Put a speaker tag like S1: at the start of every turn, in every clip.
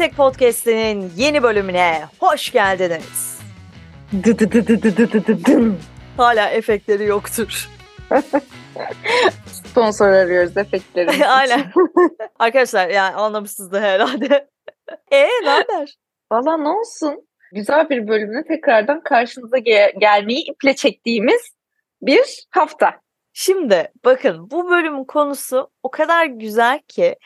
S1: Yüksek Podcast'inin yeni bölümüne hoş geldiniz.
S2: Dı dı dı dı dı dı.
S1: Hala efektleri yoktur.
S2: Sponsor arıyoruz efektleri.
S1: Aynen. Arkadaşlar yani anlamışsınız da herhalde. E ne haber?
S2: Valla ne olsun. Güzel bir bölümle tekrardan karşınıza ge- gelmeyi iple çektiğimiz bir hafta.
S1: Şimdi bakın bu bölümün konusu o kadar güzel ki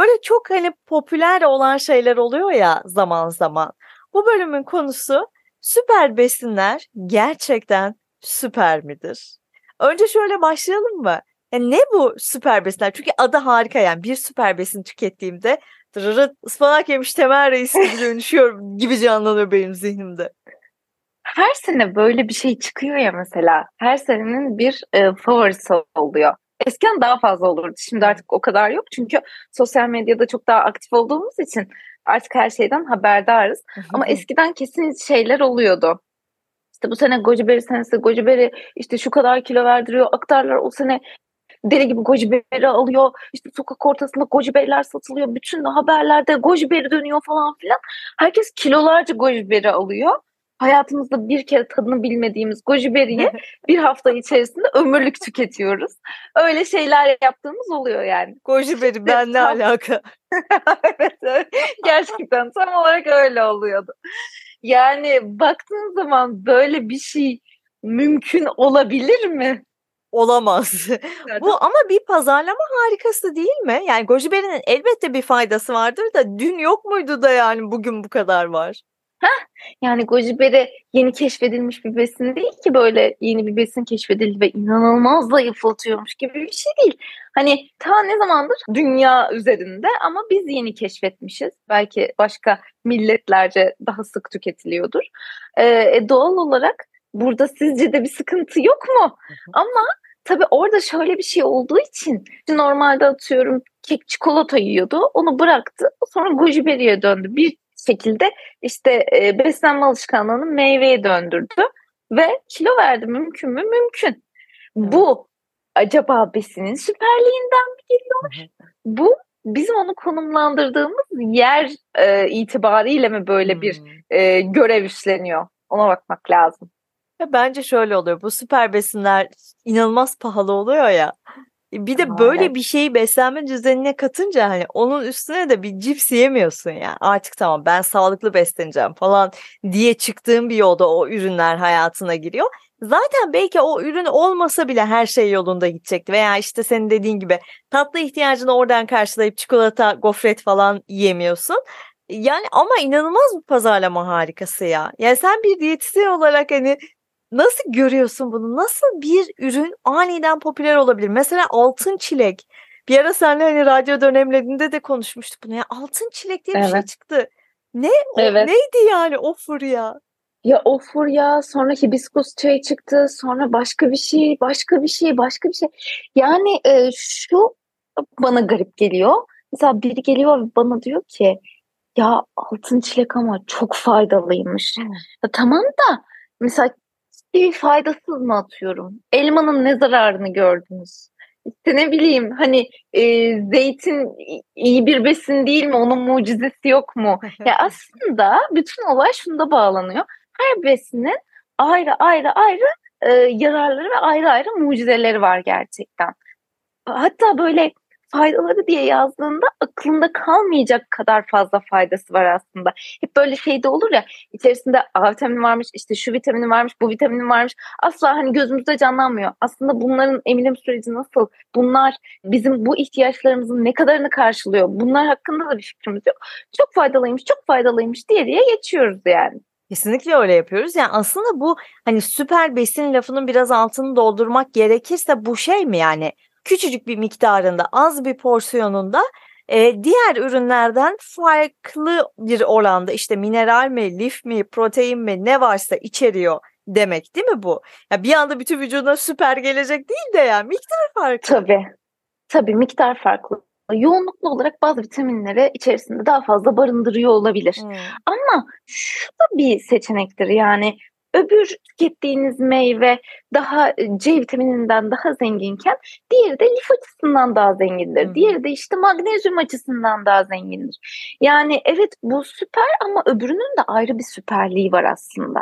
S1: böyle çok hani popüler olan şeyler oluyor ya zaman zaman. Bu bölümün konusu süper besinler gerçekten süper midir? Önce şöyle başlayalım mı? Ya ne bu süper besinler? Çünkü adı harika yani bir süper besin tükettiğimde dırırıt ıspanak yemiş temel reis gibi dönüşüyorum gibi canlanıyor benim zihnimde.
S2: Her sene böyle bir şey çıkıyor ya mesela. Her senenin bir e, favorisi oluyor. Eskiden daha fazla olurdu. Şimdi artık o kadar yok. Çünkü sosyal medyada çok daha aktif olduğumuz için artık her şeyden haberdarız. Ama eskiden kesin şeyler oluyordu. İşte bu sene goji berry senesi, goji berry işte şu kadar kilo verdiriyor. Aktarlar o sene deli gibi goji berry alıyor. İşte sokak ortasında goji berry'ler satılıyor. Bütün haberlerde goji berry dönüyor falan filan. Herkes kilolarca goji berry alıyor. Hayatımızda bir kere tadını bilmediğimiz goji berry'i bir hafta içerisinde ömürlük tüketiyoruz. Öyle şeyler yaptığımız oluyor yani.
S1: Goji beri ben ne alaka?
S2: evet, evet. gerçekten tam olarak öyle oluyordu. Yani baktığın zaman böyle bir şey mümkün olabilir mi?
S1: Olamaz. Bu ama bir pazarlama harikası değil mi? Yani goji berry'nin elbette bir faydası vardır da dün yok muydu da yani bugün bu kadar var.
S2: Yani goji berry yeni keşfedilmiş bir besin değil ki böyle yeni bir besin keşfedildi ve inanılmaz zayıflatıyormuş gibi bir şey değil. Hani ta ne zamandır dünya üzerinde ama biz yeni keşfetmişiz. Belki başka milletlerce daha sık tüketiliyordur. Ee, e, doğal olarak burada sizce de bir sıkıntı yok mu? Ama tabii orada şöyle bir şey olduğu için normalde atıyorum kek çikolata yiyordu. Onu bıraktı. Sonra goji berry'e döndü. Bir şekilde işte e, beslenme alışkanlığını meyveye döndürdü ve kilo verdi mümkün mü? Mümkün. Bu acaba besinin süperliğinden mi geliyor? Bu bizim onu konumlandırdığımız yer e, itibariyle mi böyle bir
S1: Hmm.
S2: e, görev üstleniyor? Ona bakmak lazım.
S1: Ya bence şöyle oluyor. Bu süper besinler inanılmaz pahalı oluyor ya. E, Bir de böyle bir şeyi beslenme düzenine katınca hani onun üstüne de bir cips yemiyorsun ya. Artık tamam ben sağlıklı besleneceğim falan diye çıktığın bir yolda o ürünler hayatına giriyor. Zaten belki o ürün olmasa bile her şey yolunda gidecekti. Veya işte senin dediğin gibi tatlı ihtiyacını oradan karşılayıp çikolata, gofret falan yiyemiyorsun. Yani ama inanılmaz bir pazarlama harikası ya. Yani sen bir diyetisyen olarak hani nasıl görüyorsun bunu? Nasıl bir ürün aniden popüler olabilir? Mesela altın çilek. Bir ara seninle hani radyo dönemlerinde de konuşmuştuk bunu. Ya altın çilek diye bir şey
S2: Evet.
S1: çıktı. Ne? O,
S2: Evet.
S1: Neydi yani o furya?
S2: Ya o furya, sonra hibiskus çayı çıktı, sonra başka bir şey, başka bir şey, başka bir şey. Yani e, şu bana garip geliyor. Mesela biri geliyor ve bana diyor ki ya altın çilek ama çok faydalıymış. Ya tamam da mesela bir faydasız mı atıyorum? Elmanın ne zararını gördünüz? İşte ne bileyim hani e, zeytin iyi bir besin değil mi? Onun mucizesi yok mu? Ya aslında bütün olay şunda bağlanıyor. Her besinin ayrı ayrı ayrı e, yararları ve ayrı ayrı mucizeleri var gerçekten. Hatta böyle faydaları diye yazdığında aklında kalmayacak kadar fazla faydası var aslında. Hep böyle şey de olur ya içerisinde A vitamini varmış, işte şu vitamini varmış, bu vitamini varmış. Asla hani gözümüzde canlanmıyor. Aslında bunların emilim süreci nasıl? Bunlar bizim bu ihtiyaçlarımızın ne kadarını karşılıyor? Bunlar hakkında da bir fikrimiz yok. Çok faydalıymış, çok faydalıymış diye diye geçiyoruz yani.
S1: Kesinlikle öyle yapıyoruz. Yani aslında bu hani süper besin lafının biraz altını doldurmak gerekirse bu şey mi yani? Küçücük bir miktarında, az bir porsiyonunda e, diğer ürünlerden farklı bir oranda işte mineral mi, lif mi, protein mi ne varsa içeriyor demek değil mi bu? Ya bir anda bütün vücuduna süper gelecek değil de yani miktar farkı.
S2: Tabii. Tabii miktar farklı. Yoğunluklu olarak bazı vitaminleri içerisinde daha fazla barındırıyor olabilir.
S1: Hmm.
S2: Ama şu da bir seçenektir yani öbür tükettiğiniz meyve daha e, C vitamininden daha zenginken diğeri de lif açısından daha zengindir. Hı. Diğeri de işte magnezyum açısından daha zengindir. Yani evet bu süper ama öbürünün de ayrı bir süperliği var aslında.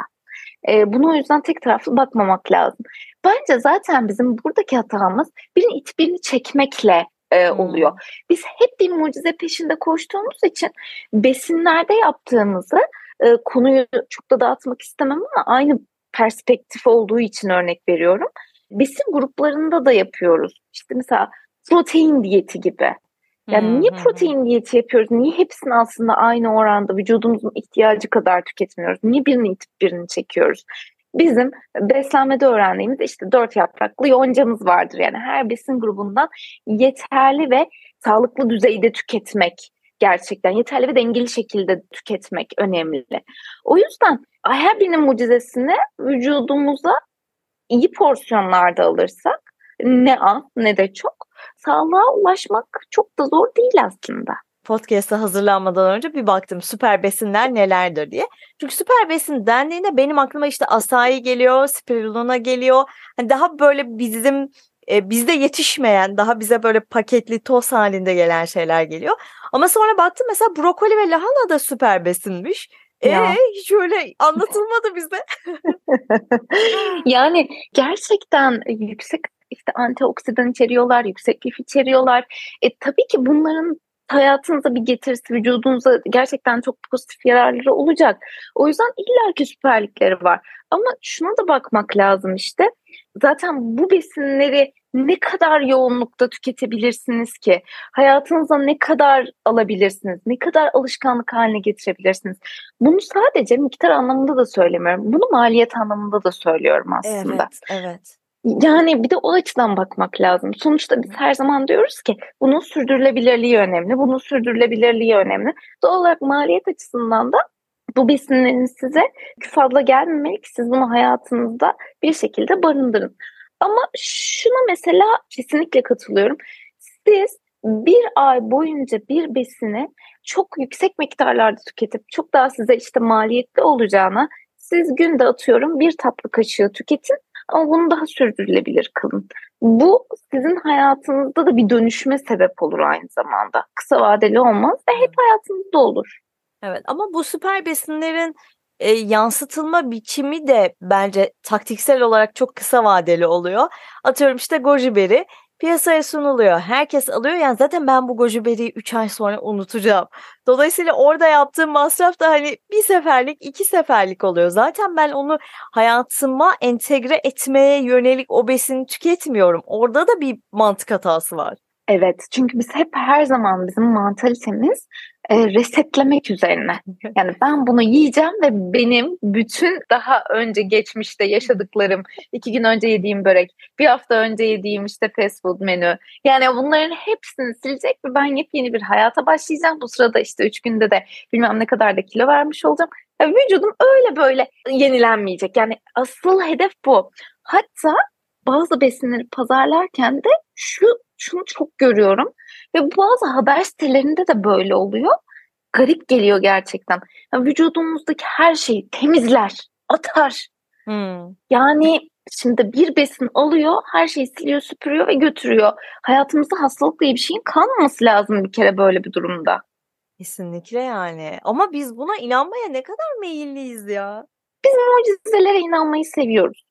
S2: E, bunu o yüzden tek taraflı bakmamak lazım. Bence zaten bizim buradaki hatamız birini it birini çekmekle e, oluyor. Hmm. Biz hep bir mucize peşinde koştuğumuz için besinlerde yaptığımızı e, konuyu çok da dağıtmak istemem ama aynı perspektif olduğu için örnek veriyorum. Besin gruplarında da yapıyoruz. İşte mesela protein diyeti gibi. Yani hmm, niye protein diyeti yapıyoruz? Niye hepsini aslında aynı oranda vücudumuzun ihtiyacı kadar tüketmiyoruz? Niye birini itip birini çekiyoruz? Bizim beslenmede öğrendiğimiz işte dört yapraklı yoncamız vardır. Yani her besin grubundan yeterli ve sağlıklı düzeyde tüketmek gerçekten yeterli ve dengeli şekilde tüketmek önemli. O yüzden her birinin mucizesini vücudumuza iyi porsiyonlarda alırsak ne az ne de çok sağlığa ulaşmak çok da zor değil aslında
S1: podcast'a hazırlanmadan önce bir baktım süper besinler nelerdir diye. Çünkü süper besin dendiğinde benim aklıma işte asai geliyor, spirulina geliyor. Hani daha böyle bizim e, bizde yetişmeyen, daha bize böyle paketli toz halinde gelen şeyler geliyor. Ama sonra baktım mesela brokoli ve lahana da süper besinmiş. Ee, hiç öyle anlatılmadı bize.
S2: yani gerçekten yüksek işte antioksidan içeriyorlar, yüksek lif içeriyorlar. E, tabii ki bunların hayatınıza bir getirisi, vücudunuza gerçekten çok pozitif yararları olacak. O yüzden illaki süperlikleri var. Ama şuna da bakmak lazım işte. Zaten bu besinleri ne kadar yoğunlukta tüketebilirsiniz ki? Hayatınıza ne kadar alabilirsiniz? Ne kadar alışkanlık haline getirebilirsiniz? Bunu sadece miktar anlamında da söylemiyorum. Bunu maliyet anlamında da söylüyorum aslında.
S1: Evet, evet.
S2: Yani bir de o açıdan bakmak lazım. Sonuçta biz her zaman diyoruz ki bunun sürdürülebilirliği önemli, bunun sürdürülebilirliği önemli. Doğal olarak maliyet açısından da bu besinlerin size fazla gelmemeli ki siz bunu hayatınızda bir şekilde barındırın. Ama şuna mesela kesinlikle katılıyorum. Siz bir ay boyunca bir besini çok yüksek miktarlarda tüketip çok daha size işte maliyetli olacağına siz günde atıyorum bir tatlı kaşığı tüketin ama bunu daha sürdürülebilir kılın. Bu sizin hayatınızda da bir dönüşme sebep olur aynı zamanda. Kısa vadeli olmaz ve hep hayatınızda olur.
S1: Evet ama bu süper besinlerin e, yansıtılma biçimi de bence taktiksel olarak çok kısa vadeli oluyor. Atıyorum işte goji beri piyasaya sunuluyor. Herkes alıyor. Yani zaten ben bu goji beriyi 3 ay sonra unutacağım. Dolayısıyla orada yaptığım masraf da hani bir seferlik, iki seferlik oluyor. Zaten ben onu hayatıma entegre etmeye yönelik o besini tüketmiyorum. Orada da bir mantık hatası var.
S2: Evet çünkü biz hep her zaman bizim mantalitemiz e, resetlemek üzerine. Yani ben bunu yiyeceğim ve benim bütün daha önce geçmişte yaşadıklarım, iki gün önce yediğim börek, bir hafta önce yediğim işte fast food menü. Yani bunların hepsini silecek ve ben yepyeni bir hayata başlayacağım. Bu sırada işte üç günde de bilmem ne kadar da kilo vermiş olacağım. Yani vücudum öyle böyle yenilenmeyecek. Yani asıl hedef bu. Hatta bazı besinleri pazarlarken de şu şunu çok görüyorum ve bazı haber sitelerinde de böyle oluyor. Garip geliyor gerçekten. Yani vücudumuzdaki her şeyi temizler, atar. Hmm. Yani şimdi bir besin alıyor, her şeyi siliyor, süpürüyor ve götürüyor. Hayatımızda hastalık diye bir şeyin kalmaması lazım bir kere böyle bir durumda.
S1: Kesinlikle yani. Ama biz buna inanmaya ne kadar meyilliyiz ya.
S2: Biz mucizelere inanmayı seviyoruz.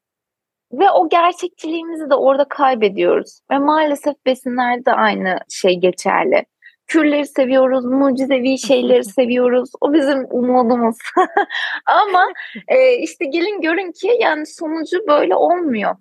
S2: Ve o gerçekçiliğimizi de orada kaybediyoruz. Ve maalesef besinlerde aynı şey geçerli. Kürleri seviyoruz, mucizevi şeyleri seviyoruz. O bizim umudumuz. Ama e, işte gelin görün ki yani sonucu böyle olmuyor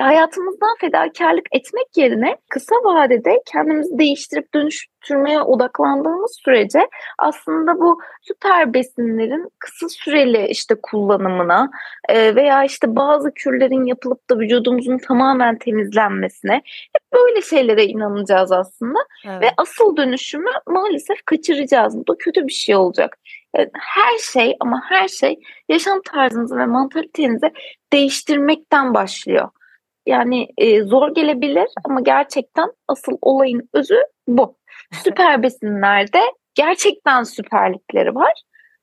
S2: hayatımızdan fedakarlık etmek yerine kısa vadede kendimizi değiştirip dönüştürmeye odaklandığımız sürece aslında bu süper besinlerin kısa süreli işte kullanımına e, veya işte bazı kürlerin yapılıp da vücudumuzun tamamen temizlenmesine hep böyle şeylere inanacağız aslında evet. ve asıl dönüşümü maalesef kaçıracağız. Bu da kötü bir şey olacak. E, her şey ama her şey yaşam tarzınızı ve mantalitenizi değiştirmekten başlıyor. Yani e, zor gelebilir ama gerçekten asıl olayın özü bu. Süper besinlerde gerçekten süperlikleri var.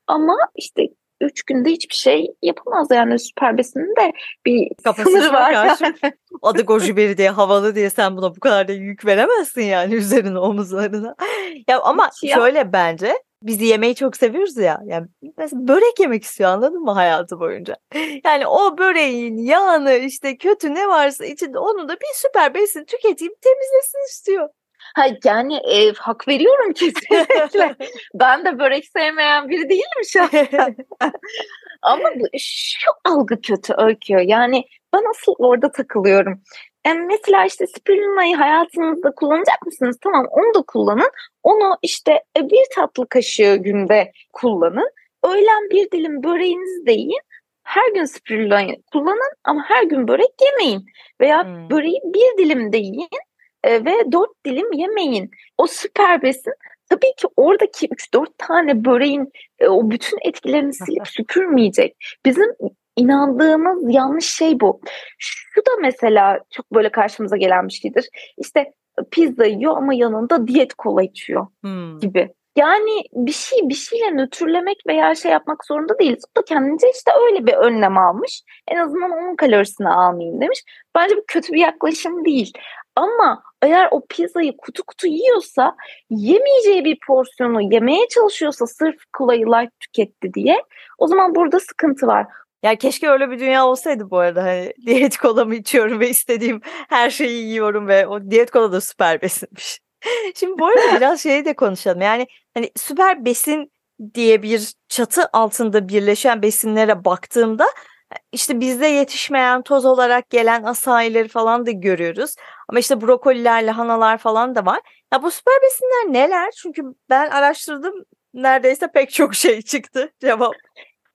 S2: Ama işte üç günde hiçbir şey yapamaz yani süper besinin de bir
S1: Kapasitesi
S2: sınırı var.
S1: karşı. Adı goji beri diye havalı diye sen buna bu kadar da yük veremezsin yani üzerine omuzlarına. Ya ama
S2: Hiç ya.
S1: şöyle bence biz yemeği çok seviyoruz ya. Yani mesela börek yemek istiyor anladın mı hayatı boyunca? Yani o böreğin yağını işte kötü ne varsa içinde onu da bir süper besin tüketeyim temizlesin istiyor.
S2: Ha, yani e, hak veriyorum kesinlikle. ben de börek sevmeyen biri değilim şahsen. Ama bu, şu algı kötü öykü. Yani ben asıl orada takılıyorum. E, mesela işte spirulina'yı hayatınızda kullanacak mısınız? Tamam onu da kullanın. Onu işte e, bir tatlı kaşığı günde kullanın. Öğlen bir dilim böreğinizi de yiyin. Her gün spirulina'yı kullanın ama her gün börek yemeyin. Veya
S1: Hmm.
S2: böreği bir dilim de yiyin e, ve dört dilim yemeyin. O süper besin tabii ki oradaki 3-4 tane böreğin e, o bütün etkilerini silip süpürmeyecek. Bizim inandığımız yanlış şey bu. Şu da mesela çok böyle karşımıza gelen bir şeydir. İşte pizza yiyor ama yanında diyet kola içiyor
S1: Hmm.
S2: gibi. Yani bir şey bir şeyle nötrlemek veya şey yapmak zorunda değiliz. O da kendince işte öyle bir önlem almış. En azından onun kalorisini almayayım demiş. Bence bu kötü bir yaklaşım değil. Ama eğer o pizzayı kutu kutu yiyorsa yemeyeceği bir porsiyonu yemeye çalışıyorsa sırf kolayı light tüketti diye o zaman burada sıkıntı var.
S1: Ya keşke öyle bir dünya olsaydı bu arada. Hani diyet kolamı içiyorum ve istediğim her şeyi yiyorum ve o diyet kola da süper besinmiş. Şimdi bu arada biraz şeyi de konuşalım. Yani hani süper besin diye bir çatı altında birleşen besinlere baktığımda işte bizde yetişmeyen toz olarak gelen asayileri falan da görüyoruz. Ama işte brokoliler, lahanalar falan da var. Ya bu süper besinler neler? Çünkü ben araştırdım. Neredeyse pek çok şey çıktı cevap.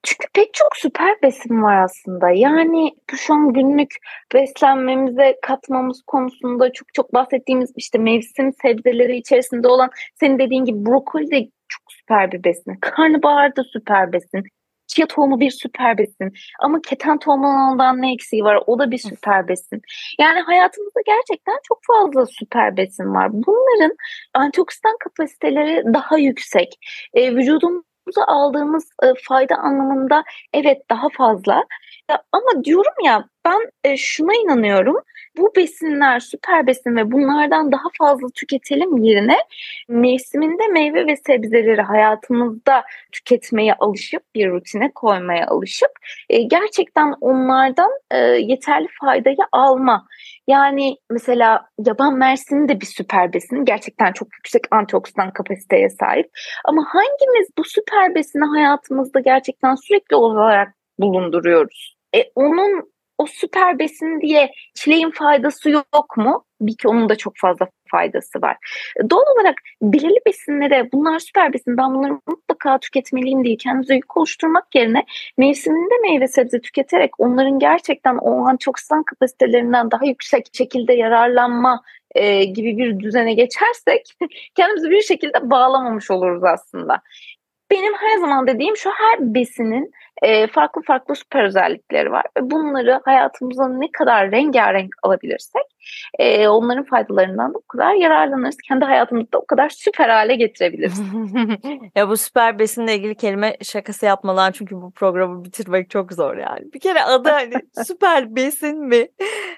S2: Çünkü pek çok süper besin var aslında. Yani şu an günlük beslenmemize katmamız konusunda çok çok bahsettiğimiz işte mevsim sebzeleri içerisinde olan senin dediğin gibi brokoli de çok süper bir besin. Karnabahar da süper besin. Chia tohumu bir süper besin. Ama keten tohumundan ne eksiği var? O da bir süper besin. Yani hayatımızda gerçekten çok fazla süper besin var. Bunların antioksidan kapasiteleri daha yüksek. E, vücudumuz vücudumuza aldığımız e, fayda anlamında evet daha fazla. Ya, ama diyorum ya ben e, şuna inanıyorum. Bu besinler süper besin ve bunlardan daha fazla tüketelim yerine mevsiminde meyve ve sebzeleri hayatımızda tüketmeye alışıp bir rutine koymaya alışıp e, gerçekten onlardan e, yeterli faydayı alma. Yani mesela yaban mersini de bir süper besin. Gerçekten çok yüksek antioksidan kapasiteye sahip. Ama hangimiz bu süper besini hayatımızda gerçekten sürekli olarak bulunduruyoruz? E, onun o süper besin diye çileğin faydası yok mu? Bir ki onun da çok fazla faydası var. Doğal olarak belirli besinlere bunlar süper besin ben bunları mutlaka tüketmeliyim diye kendimize yük oluşturmak yerine mevsiminde meyve sebze tüketerek onların gerçekten o antioksidan kapasitelerinden daha yüksek şekilde yararlanma e, gibi bir düzene geçersek kendimizi bir şekilde bağlamamış oluruz aslında. Benim her zaman dediğim şu her besinin e, farklı farklı süper özellikleri var. Ve bunları hayatımıza ne kadar rengarenk alabilirsek e, onların faydalarından da o kadar yararlanırız. Kendi hayatımızda o kadar süper hale getirebiliriz.
S1: ya bu süper besinle ilgili kelime şakası yapmadan çünkü bu programı bitirmek çok zor yani. Bir kere adı hani süper besin mi?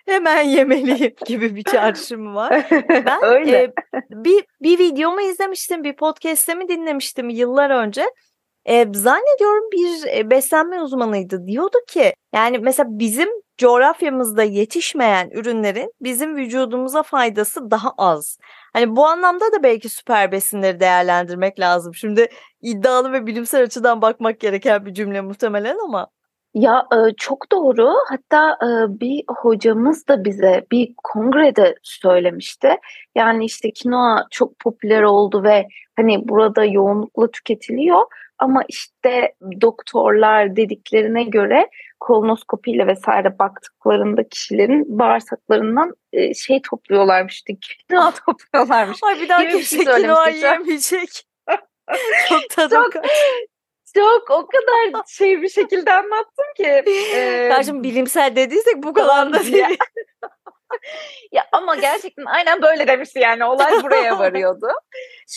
S1: Hemen yemeliyim gibi bir çağrışımı var. Ben
S2: Öyle.
S1: e, bir, bir videomu izlemiştim, bir podcast'imi dinlemiştim yıllar önce. E, zannediyorum bir beslenme uzmanıydı. Diyordu ki yani mesela bizim coğrafyamızda yetişmeyen ürünlerin bizim vücudumuza faydası daha az. Hani bu anlamda da belki süper besinleri değerlendirmek lazım. Şimdi iddialı ve bilimsel açıdan bakmak gereken bir cümle muhtemelen ama.
S2: Ya e, çok doğru. Hatta e, bir hocamız da bize bir kongrede söylemişti. Yani işte kinoa çok popüler oldu ve hani burada yoğunlukla tüketiliyor. Ama işte doktorlar dediklerine göre kolonoskopiyle vesaire baktıklarında kişilerin bağırsaklarından e, şey topluyorlarmış, kinoa topluyorlarmış.
S1: Ay bir daha
S2: bir
S1: kimse
S2: şey
S1: kinoa yiyemeyecek. çok tadı
S2: Çok Çok o kadar şey bir şekilde anlattım ki. e,
S1: Ya şimdi bilimsel dediysek bu kadar da değil.
S2: ya. ya ama gerçekten aynen böyle demişti yani olay buraya varıyordu.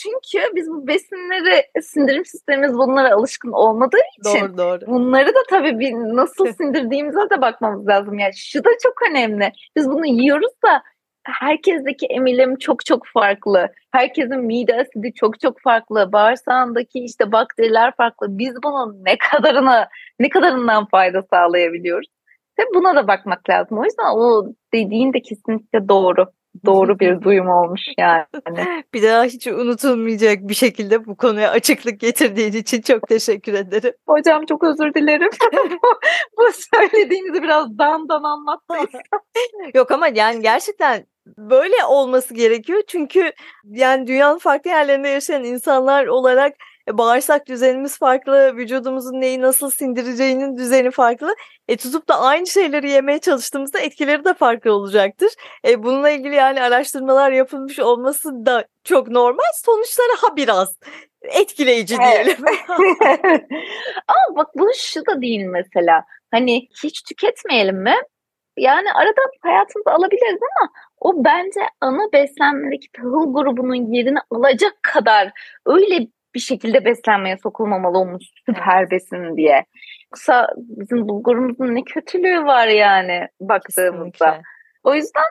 S2: Çünkü biz bu besinleri sindirim sistemimiz bunlara alışkın olmadığı için
S1: Doğru doğru.
S2: bunları da tabii bir nasıl sindirdiğimize de bakmamız lazım. Yani şu da çok önemli. Biz bunu yiyoruz da herkesteki emilim çok çok farklı. Herkesin mide asidi çok çok farklı. Bağırsağındaki işte bakteriler farklı. Biz bunun ne kadarını ne kadarından fayda sağlayabiliyoruz? Ve buna da bakmak lazım. O yüzden o dediğin de kesinlikle doğru. Doğru bir duyum olmuş yani.
S1: Bir daha hiç unutulmayacak bir şekilde bu konuya açıklık getirdiğin için çok teşekkür ederim.
S2: Hocam çok özür dilerim. bu söylediğinizi biraz dandan anlatmayız.
S1: Yok ama yani gerçekten böyle olması gerekiyor. Çünkü yani dünyanın farklı yerlerinde yaşayan insanlar olarak e, bağırsak düzenimiz farklı, vücudumuzun neyi nasıl sindireceğinin düzeni farklı. E tutup da aynı şeyleri yemeye çalıştığımızda etkileri de farklı olacaktır. E bununla ilgili yani araştırmalar yapılmış olması da çok normal. Sonuçları ha biraz etkileyici diyelim.
S2: Ama bak bu şu da değil mesela. Hani hiç tüketmeyelim mi? Yani arada hayatımıza alabiliriz ama o bence ana beslenmedeki tahıl grubunun yerini alacak kadar öyle bir şekilde beslenmeye sokulmamalı onun süper besin diye. Yoksa bizim bulgurumuzun ne kötülüğü var yani baktığımızda. Kesinlikle. O yüzden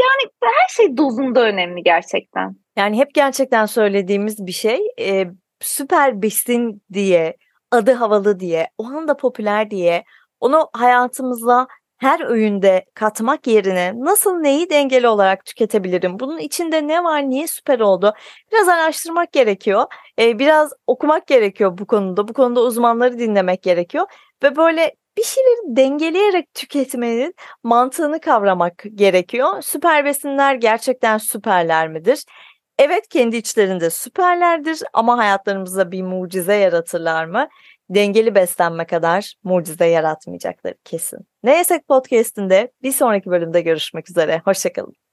S2: yani her şey dozunda önemli gerçekten.
S1: Yani hep gerçekten söylediğimiz bir şey e, süper besin diye adı havalı diye o anda popüler diye onu hayatımıza her öğünde katmak yerine nasıl neyi dengeli olarak tüketebilirim? Bunun içinde ne var, niye süper oldu? Biraz araştırmak gerekiyor. Ee, biraz okumak gerekiyor bu konuda. Bu konuda uzmanları dinlemek gerekiyor. Ve böyle bir şeyleri dengeleyerek tüketmenin mantığını kavramak gerekiyor. Süper besinler gerçekten süperler midir? Evet kendi içlerinde süperlerdir ama hayatlarımızda bir mucize yaratırlar mı? Dengeli beslenme kadar mucize yaratmayacakları kesin. Ne Yesek Podcast'inde bir sonraki bölümde görüşmek üzere. Hoşçakalın.